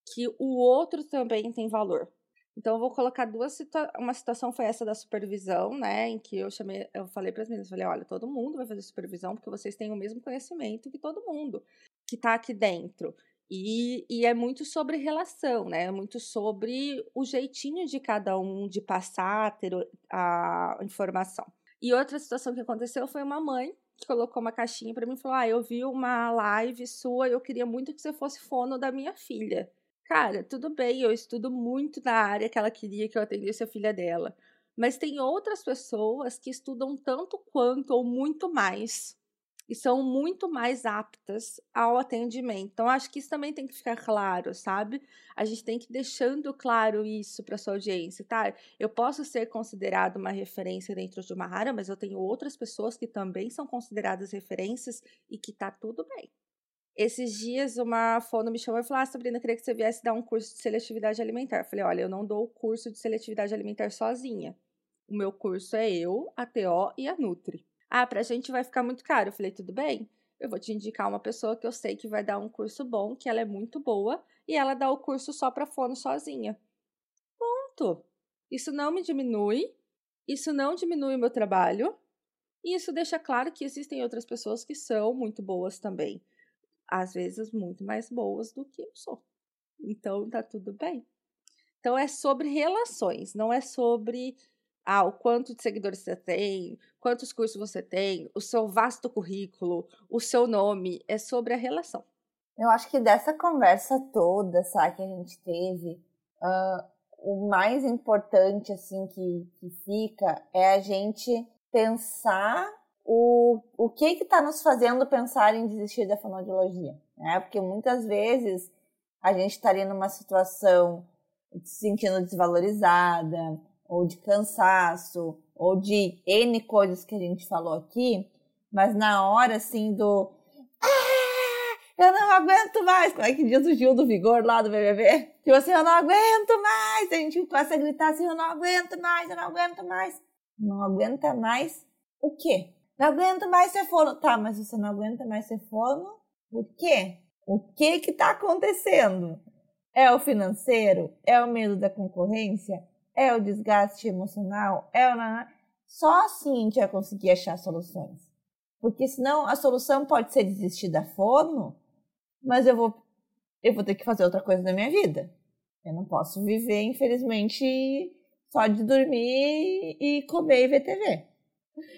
que o outro também tem valor. Então eu vou colocar duas situações. Uma situação foi essa da supervisão, né? Em que eu chamei, eu falei para as meninas, falei, olha, todo mundo vai fazer supervisão porque vocês têm o mesmo conhecimento que todo mundo que está aqui dentro. E, e é muito sobre relação, né? É muito sobre o jeitinho de cada um de passar ter a informação. E outra situação que aconteceu foi uma mãe que colocou uma caixinha para mim e falou: Ah, eu vi uma live sua e eu queria muito que você fosse fono da minha filha. Cara, tudo bem, eu estudo muito na área que ela queria que eu atendesse a filha dela. Mas tem outras pessoas que estudam tanto quanto ou muito mais e são muito mais aptas ao atendimento. Então, acho que isso também tem que ficar claro, sabe? A gente tem que ir deixando claro isso para sua audiência, tá? Eu posso ser considerado uma referência dentro de uma área, mas eu tenho outras pessoas que também são consideradas referências e que tá tudo bem. Esses dias, uma fono me chamou e falou: Ah, Sabrina, eu queria que você viesse dar um curso de seletividade alimentar. Eu falei: Olha, eu não dou o curso de seletividade alimentar sozinha. O meu curso é eu, a TO e a Nutri. Ah, pra gente vai ficar muito caro. Eu falei: Tudo bem, eu vou te indicar uma pessoa que eu sei que vai dar um curso bom, que ela é muito boa, e ela dá o curso só para fono sozinha. Ponto. Isso não me diminui, isso não diminui o meu trabalho, e isso deixa claro que existem outras pessoas que são muito boas também às vezes muito mais boas do que eu sou. Então tá tudo bem. Então é sobre relações, não é sobre ah, o quanto de seguidores você tem, quantos cursos você tem, o seu vasto currículo, o seu nome, é sobre a relação. Eu acho que dessa conversa toda, sabe, que a gente teve, uh, o mais importante, assim, que, que fica é a gente pensar o, o que está nos fazendo pensar em desistir da fonoaudiologia. Né? Porque muitas vezes a gente estaria tá numa situação se sentindo desvalorizada, ou de cansaço, ou de N coisas que a gente falou aqui, mas na hora assim do. Ah, eu não aguento mais! Como é que diz o Gil do Vigor lá do BBB? Tipo assim, eu não aguento mais! A gente começa a gritar assim: eu não aguento mais, eu não aguento mais. Não aguenta mais o quê? Não aguento mais ser fono. Tá, mas você não aguenta mais ser fono? Por quê? O que que tá acontecendo? É o financeiro? É o medo da concorrência? É o desgaste emocional? É o... Só assim a gente vai conseguir achar soluções. Porque senão a solução pode ser desistir da fono, mas eu vou, eu vou ter que fazer outra coisa na minha vida. Eu não posso viver, infelizmente, só de dormir e comer e ver TV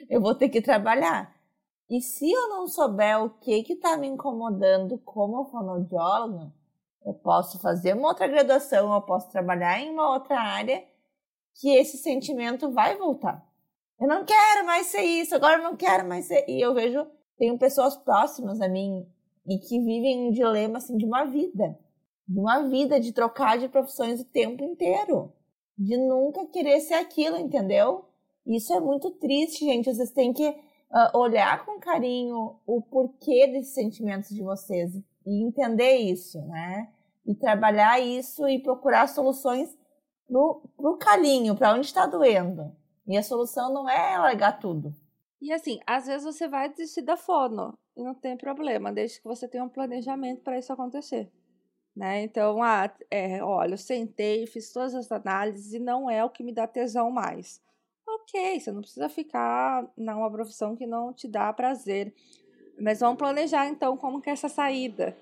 eu vou ter que trabalhar. E se eu não souber o que está me incomodando como fonoaudióloga, eu posso fazer uma outra graduação, eu posso trabalhar em uma outra área que esse sentimento vai voltar. Eu não quero mais ser isso, agora eu não quero mais ser. E eu vejo, tenho pessoas próximas a mim e que vivem um dilema assim de uma vida, de uma vida de trocar de profissões o tempo inteiro, de nunca querer ser aquilo, entendeu? Isso é muito triste, gente. Vocês têm que uh, olhar com carinho o porquê desses sentimentos de vocês e entender isso, né? E trabalhar isso e procurar soluções pro, pro calinho, para onde está doendo. E a solução não é largar tudo. E assim, às vezes você vai desistir da fono e não tem problema, desde que você tenha um planejamento para isso acontecer. Né? Então, ah, é, olha, eu sentei, fiz todas as análises e não é o que me dá tesão mais você não precisa ficar numa profissão que não te dá prazer. Mas vamos planejar então como que é essa saída.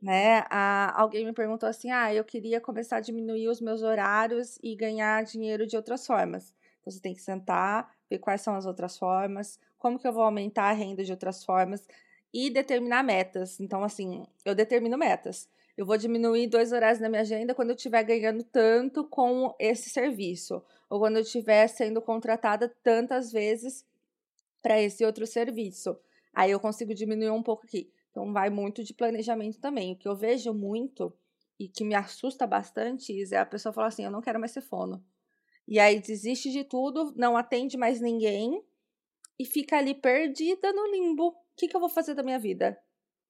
Né? Ah, alguém me perguntou assim: ah, eu queria começar a diminuir os meus horários e ganhar dinheiro de outras formas. Então você tem que sentar, ver quais são as outras formas, como que eu vou aumentar a renda de outras formas. e determinar metas. Então, assim, eu determino metas. Eu vou diminuir dois horários na minha agenda quando eu estiver ganhando tanto com esse serviço, ou quando eu estiver sendo contratada tantas vezes para esse outro serviço. Aí eu consigo diminuir um pouco aqui. Então, vai muito de planejamento também. O que eu vejo muito e que me assusta bastante é a pessoa falar assim: eu não quero mais ser fono. E aí desiste de tudo, não atende mais ninguém e fica ali perdida no limbo. O que, que eu vou fazer da minha vida?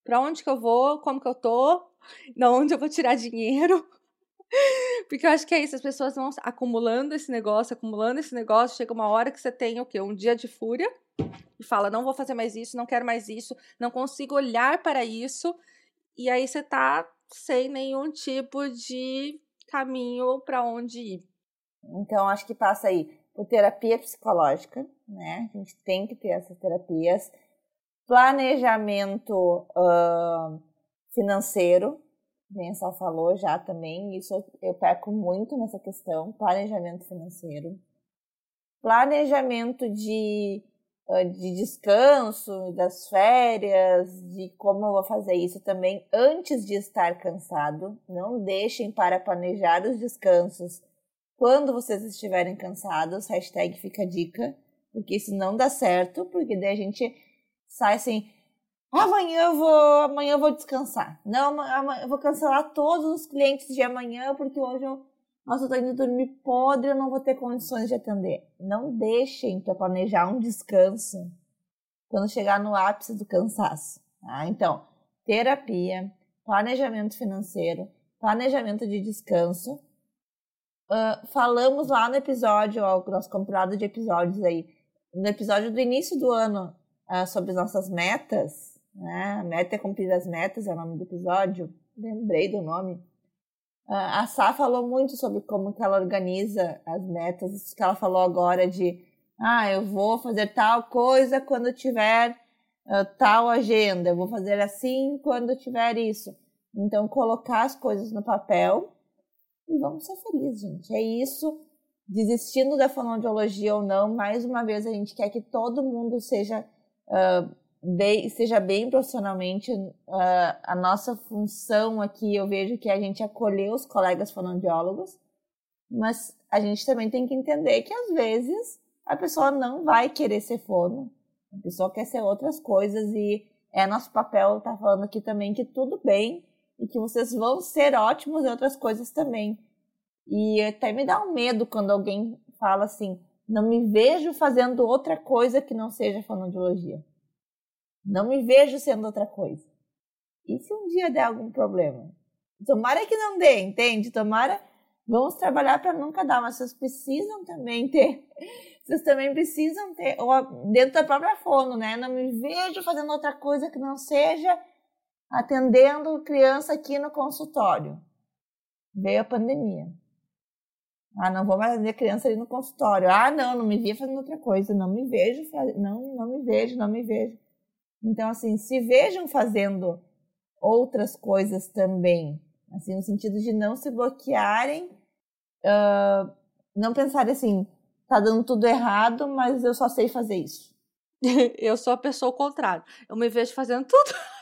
Pra onde que eu vou? Como que eu tô? [LAUGHS] De onde eu vou tirar dinheiro? Porque eu acho que é isso, as pessoas vão acumulando esse negócio, acumulando esse negócio, chega uma hora que você tem o quê? Um dia de fúria e fala, não vou fazer mais isso, não quero mais isso, não consigo olhar para isso, e aí você tá sem nenhum tipo de caminho para onde ir. Então, acho que passa aí por terapia psicológica, né? A gente tem que ter essas terapias. Planejamento uh, financeiro, bem só falou já também, isso eu peco muito nessa questão, planejamento financeiro. Planejamento de, uh, de descanso, das férias, de como eu vou fazer isso também antes de estar cansado. Não deixem para planejar os descansos quando vocês estiverem cansados, hashtag fica dica, porque isso não dá certo, porque daí a gente sai assim, amanhã eu vou, amanhã eu vou descansar. Não, amanhã eu vou cancelar todos os clientes de amanhã, porque hoje eu, nossa, eu tô indo dormir podre, eu não vou ter condições de atender. Não deixem para planejar um descanso quando chegar no ápice do cansaço. Tá? Então, terapia, planejamento financeiro, planejamento de descanso uh, falamos lá no episódio, ó, nosso compilado de episódios aí, no episódio do início do ano, uh, sobre as nossas metas, né? Meta é cumprir as metas, é o nome do episódio, lembrei do nome. Uh, a Sá falou muito sobre como que ela organiza as metas, isso que ela falou agora de, ah, eu vou fazer tal coisa quando tiver uh, tal agenda, eu vou fazer assim quando tiver isso. Então, colocar as coisas no papel e vamos ser felizes, gente. É isso. Desistindo da fonoaudiologia ou não, mais uma vez a gente quer que todo mundo seja, uh, bem, seja bem profissionalmente. Uh, a nossa função aqui, eu vejo que a gente acolher os colegas fonoaudiólogos, mas a gente também tem que entender que às vezes a pessoa não vai querer ser fono, a pessoa quer ser outras coisas e é nosso papel estar tá falando aqui também que tudo bem e que vocês vão ser ótimos em outras coisas também. E até me dá um medo quando alguém fala assim: não me vejo fazendo outra coisa que não seja fonoaudiologia. Não me vejo sendo outra coisa. E se um dia der algum problema? Tomara que não dê, entende? Tomara. Vamos trabalhar para nunca dar, mas vocês precisam também ter. [LAUGHS] Vocês também precisam ter, ou dentro da própria fono, né? Não me vejo fazendo outra coisa que não seja atendendo criança aqui no consultório. Veio a pandemia. Ah, não vou mais atender criança ali no consultório. Ah, não, não me via fazendo outra coisa. Não me vejo, não, não me vejo, não me vejo. Então, assim, se vejam fazendo outras coisas também, assim, no sentido de não se bloquearem, uh, não pensarem assim, tá dando tudo errado, mas eu só sei fazer isso. [LAUGHS] eu sou a pessoa ao contrário. Eu me vejo fazendo tudo. [LAUGHS]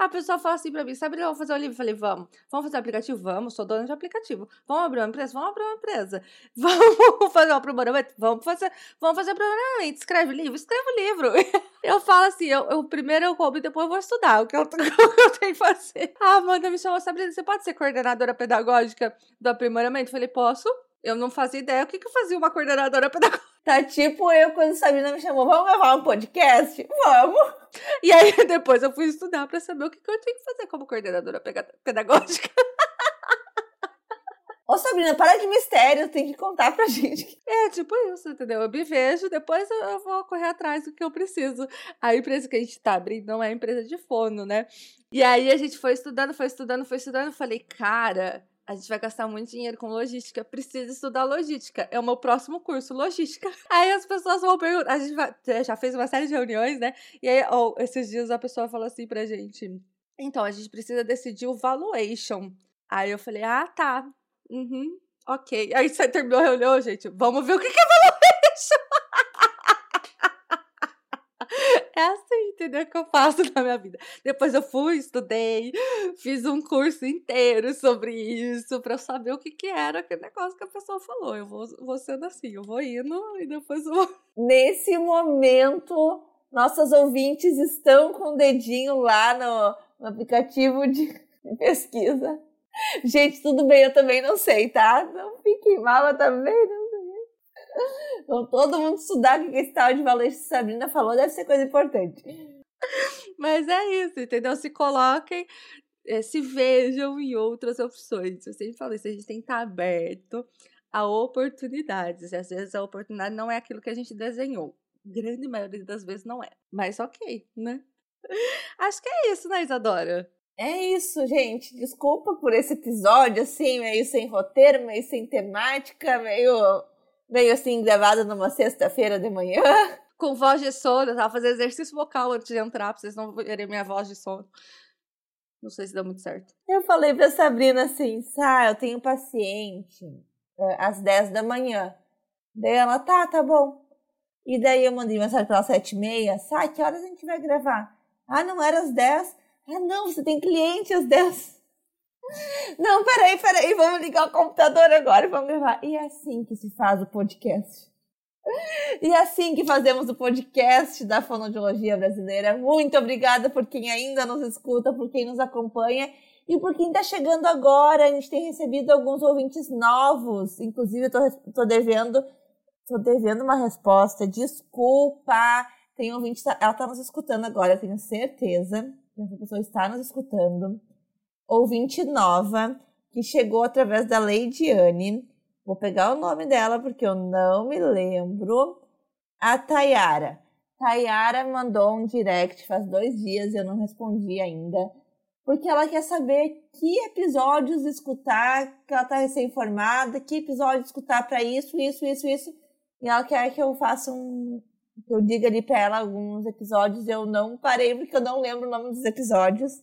A pessoa fala assim pra mim, sabe, vamos fazer o livro? Eu falei, vamos. Vamos fazer aplicativo? Vamos, sou dona de aplicativo. Vamos abrir uma empresa? Vamos abrir uma empresa. [LAUGHS] Vamos fazer um aprimoramento? Vamos fazer, vamos fazer aprimoramento. Escreve livro? Escreve livro. [LAUGHS] Eu falo assim, eu, eu primeiro eu compro e depois eu vou estudar o que eu, [LAUGHS] o que eu tenho que fazer. A Amanda me chamou, Sabrina, você pode ser coordenadora pedagógica do aprimoramento? Eu falei, posso. Eu não fazia ideia o que, que eu fazia uma coordenadora pedagógica. Tá tipo eu quando Sabrina me chamou, vamos gravar um podcast? Vamos! E aí [LAUGHS] depois eu fui estudar para saber o que, que eu tinha que fazer como coordenadora pedagógica. Ô Sabrina, para de mistério, tem que contar pra gente. É, tipo isso, entendeu? Eu me vejo, depois eu vou correr atrás do que eu preciso. A empresa que a gente tá abrindo não é empresa de fono, né? E aí a gente foi estudando, foi estudando, foi estudando. Eu falei, cara, a gente vai gastar muito dinheiro com logística, precisa estudar logística. É o meu próximo curso, logística. [LAUGHS] Aí as pessoas vão perguntar, a gente vai, é, já fez uma série de reuniões, né? E aí, oh, esses dias a pessoa falou assim pra gente: então, a gente precisa decidir o valuation. Aí eu falei: ah, tá. Uhum, ok. Aí você terminou a reunião, gente. Vamos ver o que é valuation. É assim, entendeu? Que eu faço [LAUGHS] na minha vida. Depois eu fui, estudei, fiz um curso inteiro sobre isso, pra eu saber o que, que era aquele negócio que a pessoa falou. Eu vou, vou sendo assim, eu vou indo e depois eu vou. [LAUGHS] Nesse momento, nossas ouvintes estão com o dedinho lá no, no aplicativo de [LAUGHS] pesquisa. Gente, tudo bem, eu também não sei, tá? Não fiquem mal, eu também não então, todo mundo estudar o que esse tal de valor Sabrina falou deve ser coisa importante. Mas é isso, entendeu? Se coloquem, eh, se vejam em outras opções. Eu sempre falei, a gente tem que estar aberto a oportunidades. E às vezes a oportunidade não é aquilo que a gente desenhou. Grande maioria das vezes não é. Mas ok, né? Acho que é isso, né, Isadora? É isso, gente. Desculpa por esse episódio, assim, meio sem roteiro, meio sem temática, meio Veio assim, gravado numa sexta-feira de manhã. [LAUGHS] Com voz de sono, eu tava fazendo exercício vocal antes de entrar, pra vocês não verem minha voz de sono. Não sei se deu muito certo. Eu falei pra Sabrina assim, Sá, eu tenho paciente é, às 10 da manhã. Daí ela, tá, tá bom. E daí eu mandei mensagem pra ela sete e meia, Sá, que horas a gente vai gravar? Ah, não era às 10? Ah, não, você tem cliente às 10. Não, peraí, peraí, vamos ligar o computador agora e vamos gravar. E é assim que se faz o podcast. E é assim que fazemos o podcast da fonoaudiologia brasileira. Muito obrigada por quem ainda nos escuta, por quem nos acompanha e por quem está chegando agora. A gente tem recebido alguns ouvintes novos. Inclusive, eu tô, devendo, devendo uma resposta. Desculpa. Tem ouvinte, ela está nos escutando agora, eu tenho certeza. Essa pessoa está nos escutando ouvinte nova que chegou através da Leidiane. Vou pegar o nome dela porque eu não me lembro. A Tayara. Tayara mandou um direct faz dois dias e eu não respondi ainda. Porque ela quer saber que episódios escutar, que ela tá recém-formada, que episódio escutar para isso, isso, isso, isso. E ela quer que eu faça um. que eu diga ali pra ela alguns episódios. Eu não parei porque eu não lembro o nome dos episódios.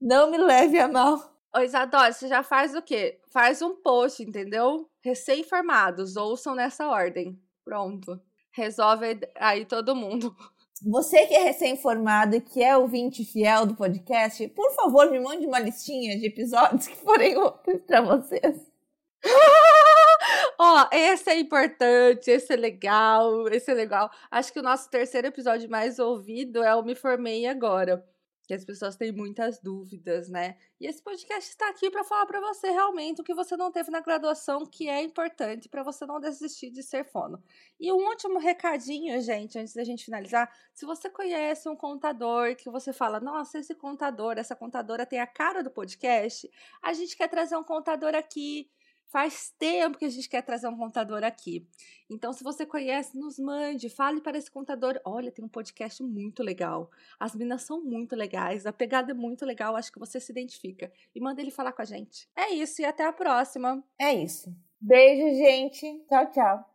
Não me leve a mal. Ô, Isadora, você já faz o quê? Faz um post, entendeu? Recém-formados, ouçam nessa ordem. Pronto. Resolve aí todo mundo. Você que é recém-formado e que é ouvinte fiel do podcast, por favor, me mande uma listinha de episódios que forem úteis para vocês. [LAUGHS] Ó, oh, esse é importante, esse é legal, esse é legal. Acho que o nosso terceiro episódio mais ouvido é o Me Formei Agora que as pessoas têm muitas dúvidas, né? E esse podcast está aqui para falar para você realmente o que você não teve na graduação, que é importante para você não desistir de ser fono. E um último recadinho, gente, antes da gente finalizar, se você conhece um contador que você fala, nossa, esse contador, essa contadora tem a cara do podcast, a gente quer trazer um contador aqui Faz tempo que a gente quer trazer um contador aqui. Então, se você conhece, nos mande, fale para esse contador. Olha, tem um podcast muito legal. As minas são muito legais, a pegada é muito legal, acho que você se identifica. E manda ele falar com a gente. É isso, e até a próxima. É isso. Beijo, gente. Tchau, tchau.